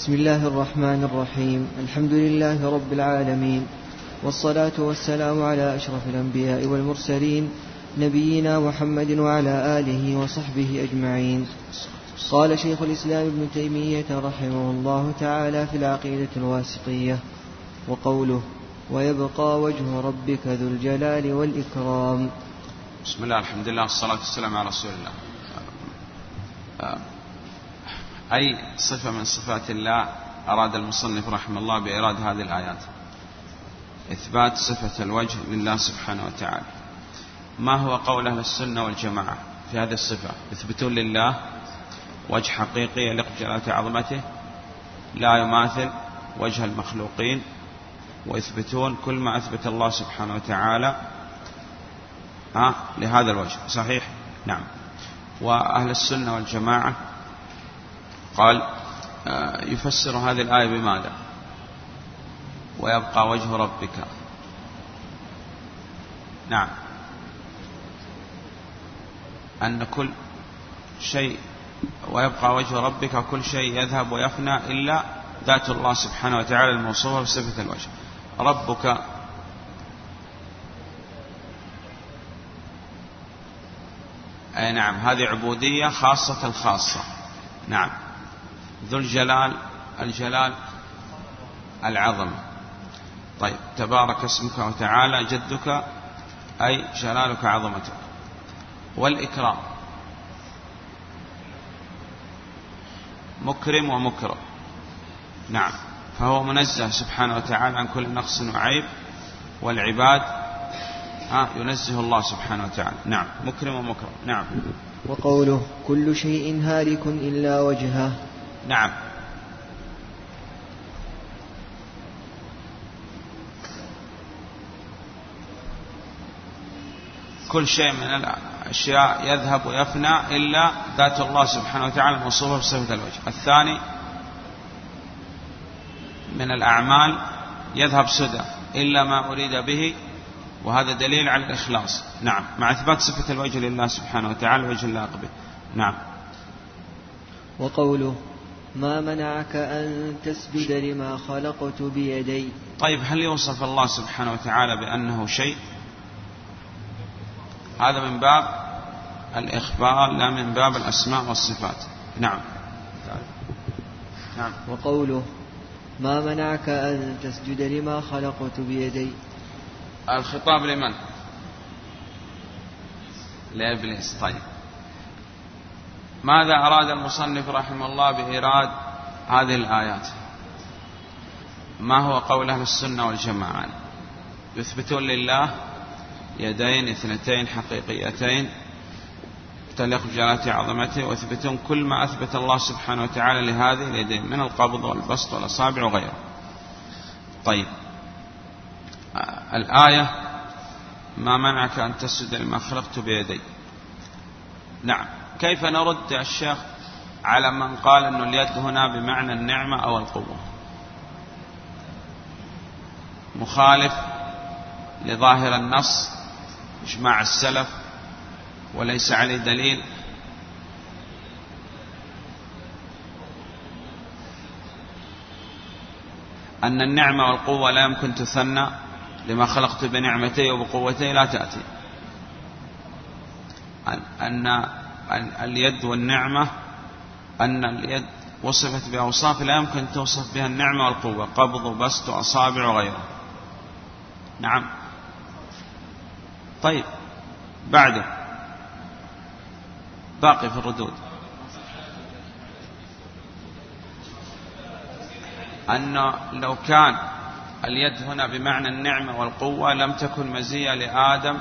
بسم الله الرحمن الرحيم. الحمد لله رب العالمين. والصلاة والسلام على أشرف الأنبياء والمرسلين نبينا محمد وعلى آله وصحبه أجمعين. قال شيخ الإسلام ابن تيمية رحمه الله تعالى في العقيدة الواسطية وقوله ويبقى وجه ربك ذو الجلال والإكرام. بسم الله الحمد لله والصلاة والسلام على رسول الله. أي صفة من صفات الله أراد المصنف رحمه الله بإيراد هذه الآيات. إثبات صفة الوجه لله سبحانه وتعالى. ما هو قول أهل السنة والجماعة في هذه الصفة؟ يثبتون لله وجه حقيقي يليق بجلالة عظمته لا يماثل وجه المخلوقين ويثبتون كل ما أثبت الله سبحانه وتعالى لهذا الوجه. صحيح؟ نعم. وأهل السنة والجماعة قال آه، يفسر هذه الآية بماذا؟ ويبقى وجه ربك. نعم. أن كل شيء ويبقى وجه ربك كل شيء يذهب ويفنى إلا ذات الله سبحانه وتعالى الموصوفة بصفة الوجه. ربك أي نعم هذه عبودية خاصة الخاصة. نعم. ذو الجلال الجلال العظمة طيب تبارك اسمك وتعالى جدك أي جلالك عظمتك. والإكرام. مكرم ومكرم نعم. فهو منزه سبحانه وتعالى عن كل نقص وعيب والعباد ها ينزه الله سبحانه وتعالى. نعم. مكرم ومكرم نعم. وقوله كل شيء هالك إلا وجهه. نعم. كل شيء من الأشياء يذهب ويفنى إلا ذات الله سبحانه وتعالى الموصوفة بصفة الوجه. الثاني من الأعمال يذهب سدى إلا ما أريد به وهذا دليل على الإخلاص. نعم. مع إثبات صفة الوجه لله سبحانه وتعالى وجه اللائق به نعم. وقوله ما منعك أن تسجد لما خلقت بيدي؟ طيب هل يوصف الله سبحانه وتعالى بأنه شيء؟ هذا من باب الإخبار لا من باب الأسماء والصفات. نعم. نعم. وقوله ما منعك أن تسجد لما خلقت بيدي؟ الخطاب لمن؟ لإبليس. طيب. ماذا أراد المصنف رحمه الله بإيراد هذه الآيات؟ ما هو قول أهل السنة والجماعة؟ يثبتون لله يدين اثنتين حقيقيتين تليق بجلالة عظمته ويثبتون كل ما أثبت الله سبحانه وتعالى لهذه اليدين من القبض والبسط والأصابع وغيره. طيب. الآية ما منعك أن تسجد لما خلقت بيدي؟ نعم. كيف نرد يا الشيخ على من قال أن اليد هنا بمعنى النعمة أو القوة؟ مخالف لظاهر النص إجماع السلف وليس عليه دليل. أن النعمة والقوة لا يمكن تثنى لما خلقت بنعمتي وبقوتي لا تأتي. أن اليد والنعمة أن اليد وصفت بأوصاف لا يمكن توصف بها النعمة والقوة قبض وبسط وأصابع وغيره نعم. طيب. بعده. باقي في الردود. أن لو كان اليد هنا بمعنى النعمة والقوة لم تكن مزية لآدم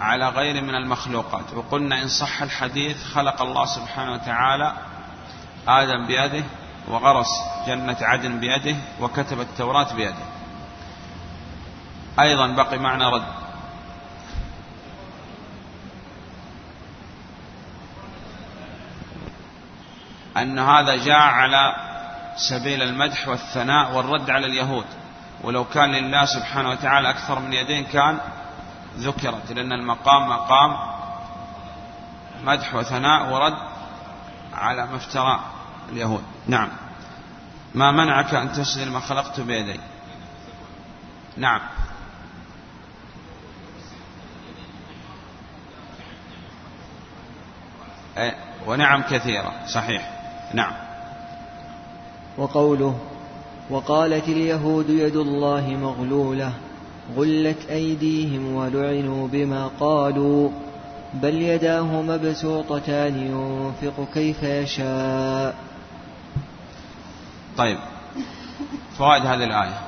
على غير من المخلوقات. وقلنا إن صح الحديث خلق الله سبحانه وتعالى آدم بيده وغرس جنة عدن بيده وكتب التوراة بيده. أيضا بقي معنى رد. أن هذا جاء على سبيل المدح والثناء والرد على اليهود. ولو كان لله سبحانه وتعالى أكثر من يدين كان ذكرت لأن المقام مقام مدح وثناء ورد على ما افترى اليهود. نعم. ما منعك أن تسجد ما خلقت بيدي؟ نعم. ونعم كثيرة. صحيح. نعم. وقوله وقالت اليهود يد الله مغلولة. غلت أيديهم ولعنوا بما قالوا بل يداه مبسوطتان ينفق كيف يشاء. طيب فوائد هذه الآية.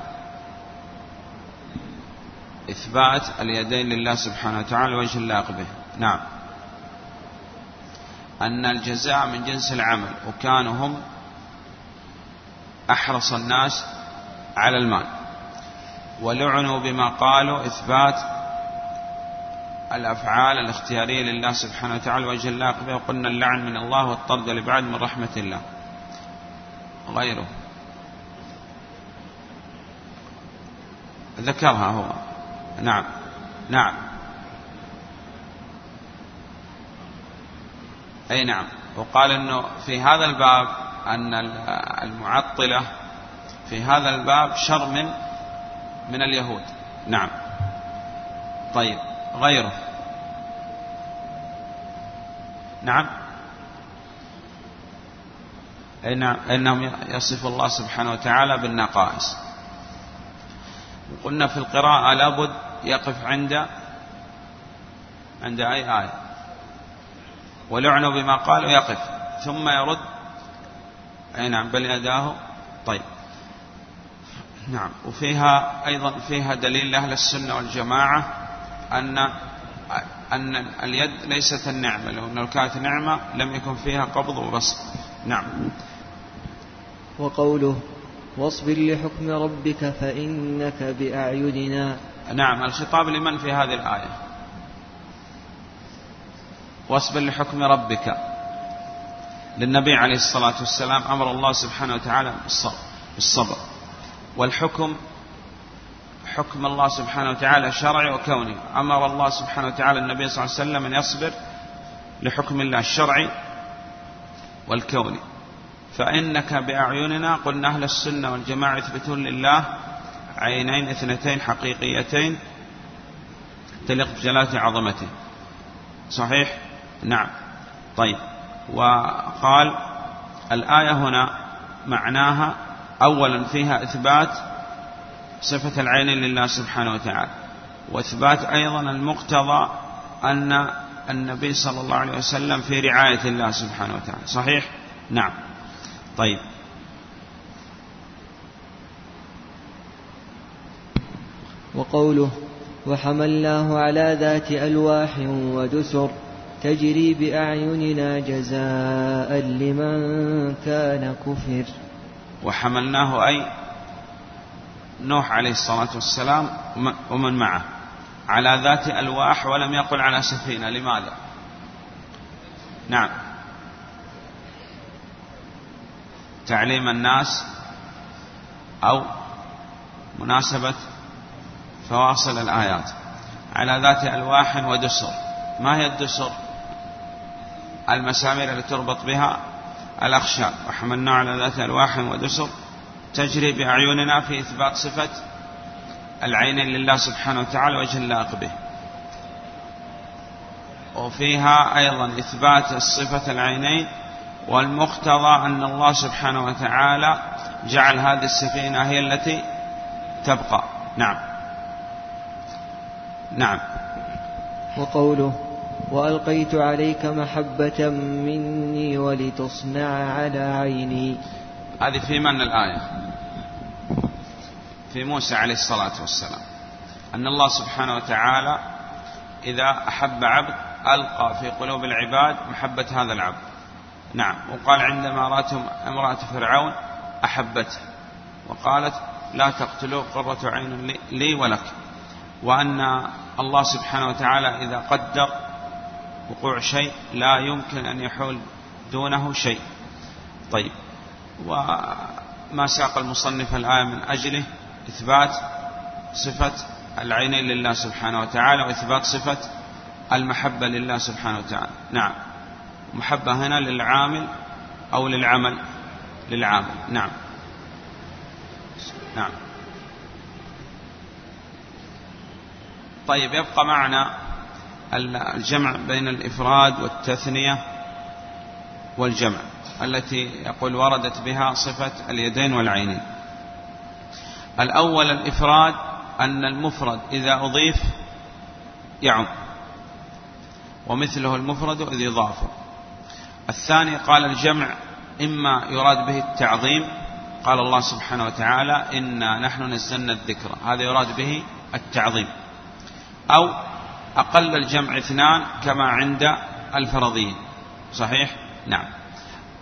إثبات اليدين لله سبحانه وتعالى وجه اللائق به. نعم. أن الجزاء من جنس العمل وكانوا هم أحرص الناس على المال. ولعنوا بما قالوا إثبات الأفعال الاختيارية لله سبحانه وتعالى. وجه الله وقلنا اللعن من الله والطرد لبعد من رحمة الله. غيره. ذكرها هو. نعم. نعم. أي نعم. وقال أنه في هذا الباب أن المعطلة في هذا الباب شر من من اليهود. نعم. طيب غيره. نعم. إنهم يصف الله سبحانه وتعالى بالنقائص. قلنا في القراءة لابد يقف عند عند أي آية؟ ولعنوا بما قالوا يقف ثم يرد. أي نعم بل يداه. طيب. نعم. وفيها أيضا فيها دليل لأهل السنة والجماعة أن أن اليد ليست النعمة لو كانت نعمة لم يكن فيها قبض وبسط نعم. وقوله واصبر لحكم ربك فإنك بأعيننا. نعم. الخطاب لمن في هذه الآية؟ واصبر لحكم ربك. للنبي عليه الصلاة والسلام أمر الله سبحانه وتعالى بالصبر. والحكم حكم الله سبحانه وتعالى شرعي وكوني. أمر الله سبحانه وتعالى النبي صلى الله عليه وسلم أن يصبر لحكم الله الشرعي والكوني. فإنك بأعيننا قلنا أهل السنة والجماعة يثبتون لله عينين اثنتين حقيقيتين تليق بجلالة عظمته. صحيح؟ نعم. طيب. وقال الآية هنا معناها أولا فيها إثبات صفة العين لله سبحانه وتعالى وإثبات أيضا المقتضى أن النبي صلى الله عليه وسلم في رعاية الله سبحانه وتعالى. صحيح؟ نعم. طيب. وقوله وحملناه على ذات ألواح ودسر تجري بأعيننا جزاء لمن كان كفر. وحملناه أي نوح عليه الصلاة والسلام ومن معه. على ذات ألواح ولم يقل على سفينة لماذا؟ نعم. تعليم الناس أو مناسبة فواصل الآيات. على ذات ألواح ودسر. ما هي الدسر؟ المسامير التي تربط بها الأخشاب وحملنا على ذات ألواح ودسر. تجري بأعيننا في إثبات صفة العينين لله سبحانه وتعالى اللائق به. وفيها أيضا إثبات الصفة العينين والمقتضى أن الله سبحانه وتعالى جعل هذه السفينة هي التي تبقى. نعم. نعم. وقوله وألقيت عليك محبة مني ولتصنع على عيني. هذه في من الآية؟ في موسى عليه الصلاة والسلام. أن الله سبحانه وتعالى إذا أحب عبد ألقى في قلوب العباد محبة هذا العبد. نعم. وقال عندما رأتهم امرأة فرعون أحبته. وقالت لا تقتلوا قرة عين لي ولك. وأن الله سبحانه وتعالى إذا قدر وقوع شيء لا يمكن أن يحول دونه شيء. طيب. وما ساق المصنف الآية من أجله؟ إثبات صفة العينين لله سبحانه وتعالى وإثبات صفة المحبة لله سبحانه وتعالى. نعم. محبة هنا للعامل أو للعمل؟ للعامل. نعم. نعم. طيب يبقى معنا الجمع بين الإفراد والتثنية والجمع التي يقول وردت بها صفة اليدين والعينين. الأول الإفراد أن المفرد إذا أضيف يعم ومثله المفرد إذ يضاف. الثاني قال الجمع إما يراد به التعظيم قال الله سبحانه وتعالى إنا نحن نزلنا الذكر هذا يراد به التعظيم. أو أقل الجمع اثنان كما عند الفرضيين صحيح؟ نعم.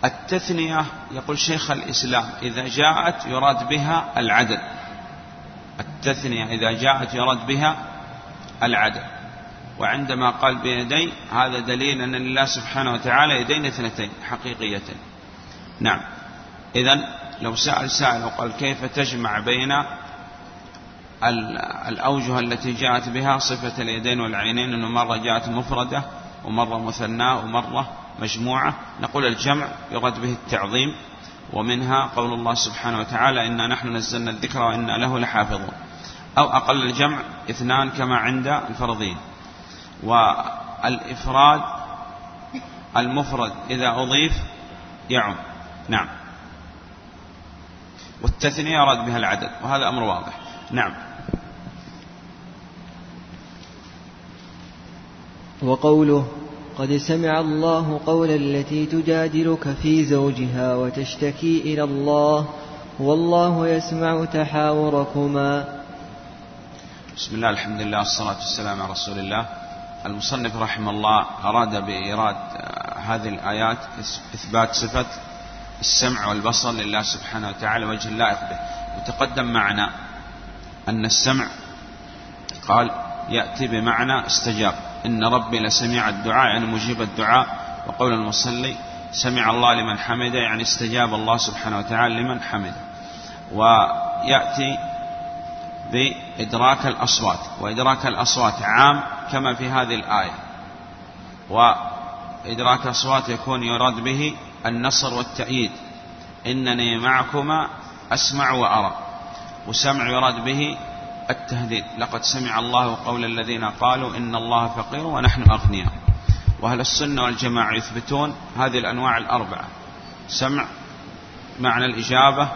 التثنية يقول شيخ الإسلام إذا جاءت يراد بها العدد التثنية إذا جاءت يراد بها العدد وعندما قال بيدين هذا دليل أن لله سبحانه وتعالى يدين اثنتين حقيقيتين. نعم. إذا لو سأل سائل وقال كيف تجمع بين الأوجه التي جاءت بها صفة اليدين والعينين أنه مرة جاءت مفردة ومرة مثناة ومرة مجموعة. نقول الجمع يراد به التعظيم ومنها قول الله سبحانه وتعالى إنا نحن نزلنا الذكر وإنا له لحافظون. أو أقل الجمع اثنان كما عند الفرضين والإفراد المفرد إذا أضيف يعم. نعم. والتثنية يراد بها العدد وهذا أمر واضح. نعم. وقوله قد سمع الله قول التي تجادلك في زوجها وتشتكي إلى الله والله يسمع تحاوركما. بسم الله الحمد لله والصلاة والسلام على رسول الله. المصنف رحمه الله أراد بإيراد هذه الآيات إثبات صفة السمع والبصر لله سبحانه وتعالى وجه اللائق به. وتقدم معنا أن السمع قال يأتي بمعنى استجاب. إن ربي لسميع الدعاء يعني مجيب الدعاء. وقول المصلي سمع الله لمن حمده يعني استجاب الله سبحانه وتعالى لمن حمده. ويأتي بإدراك الأصوات. وإدراك الأصوات عام كما في هذه الآية. وإدراك الأصوات يكون يراد به النصر والتأييد. إنني معكما أسمع وأرى. وسمع يراد به التهديد. لقد سمع الله قول الذين قالوا إن الله فقير ونحن أغنياء. وأهل السنة والجماعة يثبتون هذه الأنواع الأربعة. سمع معنى الإجابة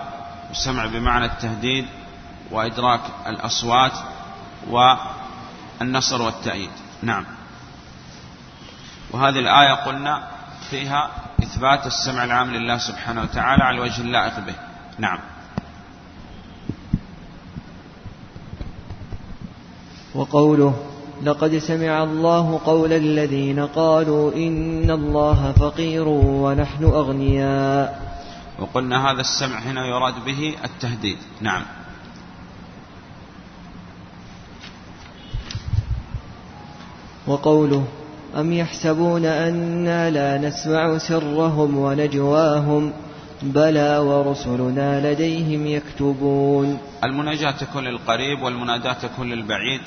وسمع بمعنى التهديد وإدراك الأصوات والنصر والتأييد. نعم. وهذه الآية قلنا فيها إثبات السمع العام لله سبحانه وتعالى على الوجه اللائق به. نعم. وقوله لقد سمع الله قول الذين قالوا إن الله فقير ونحن أغنياء. وقلنا هذا السمع هنا يراد به التهديد. نعم. وقوله أم يحسبون أنا لا نسمع سرهم ونجواهم؟ بلى ورسلنا لديهم يكتبون. المناجاة تكون للقريب والمناداة تكون للبعيد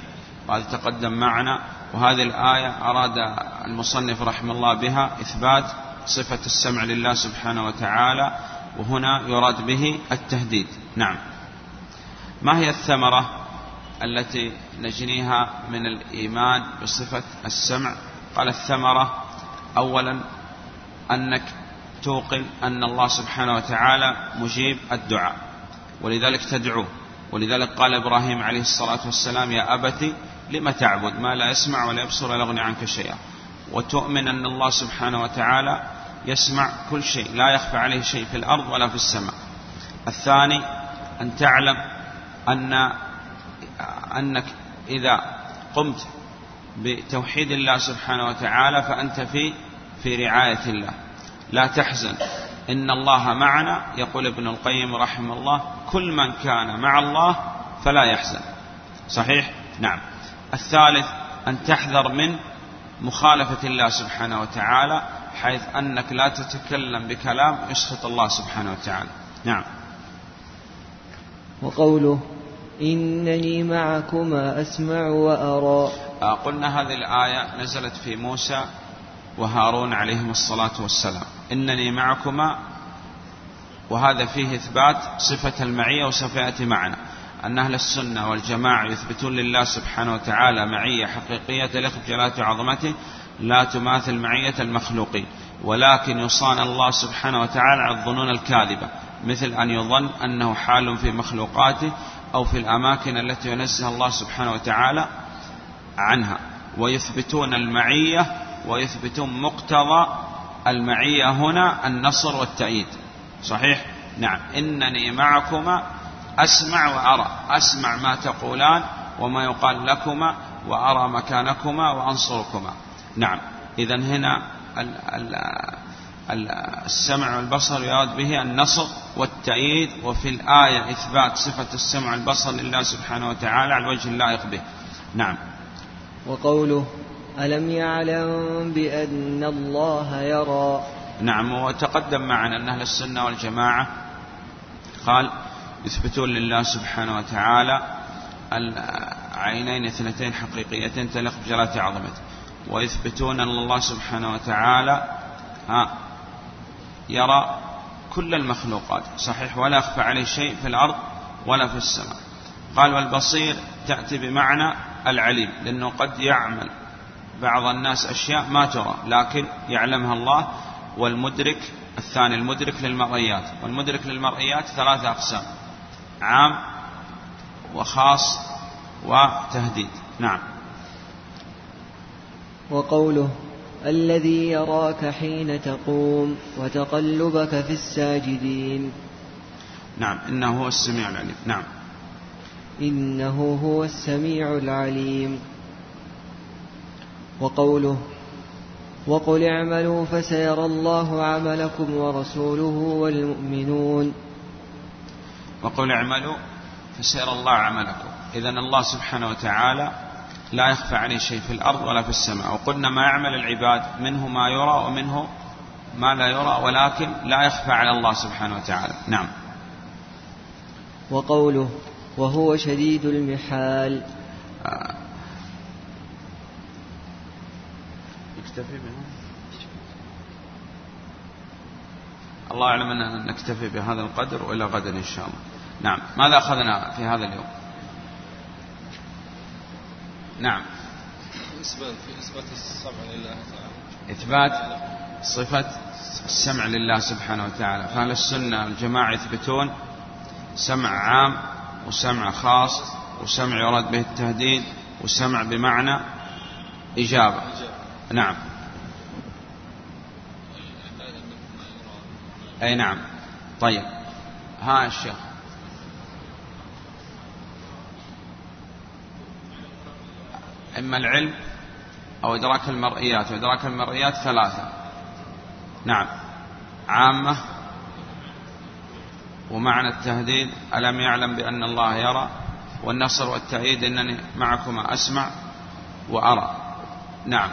وهذا تقدم معنا. وهذه الآية أراد المصنف رحمه الله بها إثبات صفة السمع لله سبحانه وتعالى وهنا يراد به التهديد. نعم. ما هي الثمرة التي نجنيها من الإيمان بصفة السمع؟ قال الثمرة أولا أنك توقن أن الله سبحانه وتعالى مجيب الدعاء ولذلك تدعوه. ولذلك قال إبراهيم عليه الصلاة والسلام يا أبت لم تعبد؟ ما لا يسمع ولا يبصر ولا يغني عنك شيئا. وتؤمن أن الله سبحانه وتعالى يسمع كل شيء لا يخفى عليه شيء في الأرض ولا في السماء. الثاني أن تعلم أن أنك إذا قمت بتوحيد الله سبحانه وتعالى فأنت في في رعاية الله. لا تحزن. إن الله معنا يقول ابن القيم رحمه الله كل من كان مع الله فلا يحزن. صحيح؟ نعم. الثالث أن تحذر من مخالفة الله سبحانه وتعالى حيث أنك لا تتكلم بكلام يسخط الله سبحانه وتعالى. نعم. وقوله إنني معكما أسمع وأرى. آه، قلنا هذه الآية نزلت في موسى وهارون عليهم الصلاة والسلام. إنني معكما وهذا فيه إثبات صفة المعية وسوف يأتي معنا أن أهل السنة والجماعة يثبتون لله سبحانه وتعالى معية حقيقية تليق بجلالة وعظمته لا تماثل معية المخلوقين ولكن يصان الله سبحانه وتعالى على الظنون الكاذبة مثل أن يظن أنه حال في مخلوقاته أو في الأماكن التي ينزه الله سبحانه وتعالى عنها. ويثبتون المعية ويثبتون مقتضى المعية هنا النصر والتأييد. صحيح؟ نعم. إنني معكما أسمع وأرى. أسمع ما تقولان وما يقال لكما وأرى مكانكما وأنصركما. نعم. إذا هنا السمع والبصر يراد به النصر والتأييد وفي الآية إثبات صفة السمع والبصر لله سبحانه وتعالى على الوجه اللائق به. نعم. وقوله ألم يعلم بأن الله يرى؟ نعم. وتقدم معنا أن أهل السنة والجماعة قال يثبتون لله سبحانه وتعالى العينين اثنتين حقيقيتين تليق بجلالة عظمته ويثبتون أن الله سبحانه وتعالى ها يرى كل المخلوقات. صحيح ولا يخفى عليه شيء في الأرض ولا في السماء. قال والبصير تأتي بمعنى العليم لأنه قد يعمل. بعض الناس أشياء ما ترى لكن يعلمها الله. والمدرك الثاني المدرك للمرئيات. والمدرك للمرئيات ثلاثة أقسام. عام وخاص وتهديد. نعم. وقوله الذي يراك حين تقوم وتقلبك في الساجدين. نعم. إنه هو السميع العليم. نعم. إنه هو السميع العليم. وقوله وقل اعملوا فسيرى الله عملكم ورسوله والمؤمنون. وقل اعملوا فسيرى الله عملكم. إذا الله سبحانه وتعالى لا يخفى عليه شيء في الأرض ولا في السماء. وقلنا ما يعمل العباد منه ما يرى ومنه ما لا يرى ولكن لا يخفى على الله سبحانه وتعالى. نعم. وقوله وهو شديد المحال. آه. يكتفي بها الله أعلم أن نكتفي بهذا القدر وإلى غدا إن شاء الله. نعم. ماذا أخذنا في هذا اليوم؟ نعم. إثبات إثبات السمع لله تعالى. إثبات صفة السمع لله سبحانه وتعالى. فأهل السنة الجماعة يثبتون؟ سمع عام وسمع خاص وسمع يراد به التهديد وسمع بمعنى إجابة. نعم. أي نعم. طيب. ها الشيخ إما العلم أو إدراك المرئيات وإدراك المرئيات ثلاثة. نعم. عامة ومعنى التهديد ألم يعلم بأن الله يرى؟ والنصر والتأييد إنني معكما أسمع وأرى. نعم.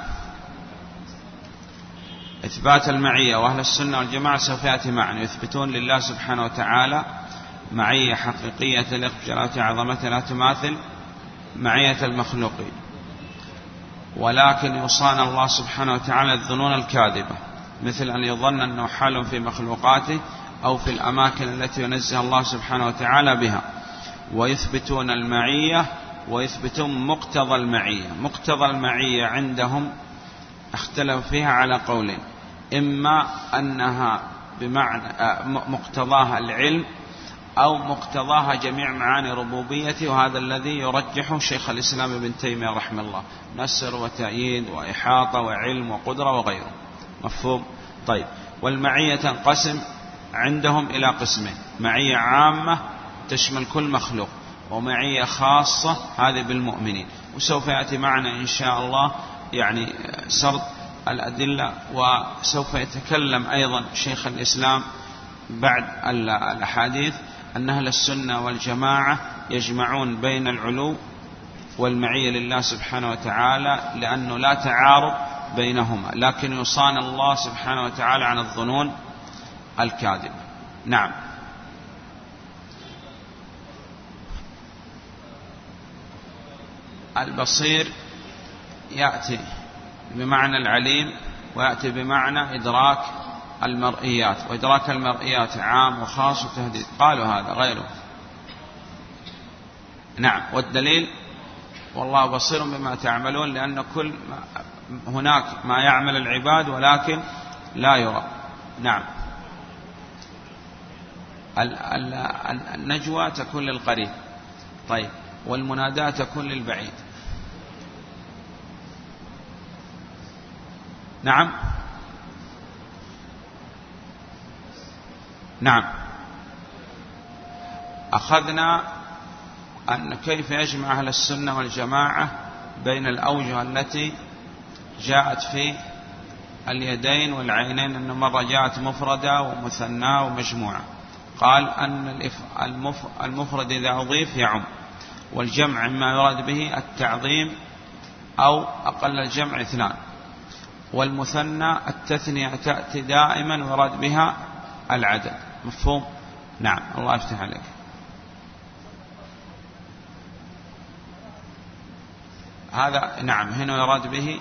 إثبات المعية وأهل السنة والجماعة سوف يأتي معنا. يثبتون لله سبحانه وتعالى معية حقيقية تليق بجلالة عظمته لا تماثل معية المخلوقين. ولكن يصان الله سبحانه وتعالى الظنون الكاذبة مثل أن يظن أنه حال في مخلوقاته أو في الأماكن التي ينزه الله سبحانه وتعالى بها. ويثبتون المعية ويثبتون مقتضى المعية. مقتضى المعية عندهم اختلف فيها على قولين. إما أنها بمعنى آه، مقتضاها العلم أو مقتضاها جميع معاني ربوبيته وهذا الذي يرجحه شيخ الإسلام ابن تيمية رحمه الله. نسر وتأييد وإحاطة وعلم وقدرة وغيره. مفهوم؟ طيب. والمعية تنقسم عندهم إلى قسمين. معية عامة تشمل كل مخلوق ومعية خاصة هذه بالمؤمنين. وسوف يأتي معنا إن شاء الله يعني سرد الأدلة وسوف يتكلم أيضا شيخ الإسلام بعد الأحاديث. أن أهل السنة والجماعة يجمعون بين العلو والمعية لله سبحانه وتعالى لأنه لا تعارض بينهما لكن يصان الله سبحانه وتعالى عن الظنون الكاذبة. نعم. البصير يأتي بمعنى العليم ويأتي بمعنى إدراك المرئيات وإدراك المرئيات عام وخاص وتهديد. قالوا هذا غيره. نعم. والدليل؟ والله بصير بما تعملون لأن كل ما هناك ما يعمل العباد ولكن لا يرى. نعم. النجوى تكون للقريب. طيب. والمناداة تكون للبعيد. نعم. نعم. أخذنا أن كيف يجمع أهل السنة والجماعة بين الأوجه التي جاءت في اليدين والعينين أن مرة جاءت مفردة ومثنى ومجموعة. قال أن المفرد إذا أضيف يعم والجمع ما يراد به التعظيم أو أقل الجمع اثنان. والمثنى التثنية تأتي دائما ويراد بها العدد. مفهوم؟ نعم الله يفتح عليك. هذا نعم هنا يراد به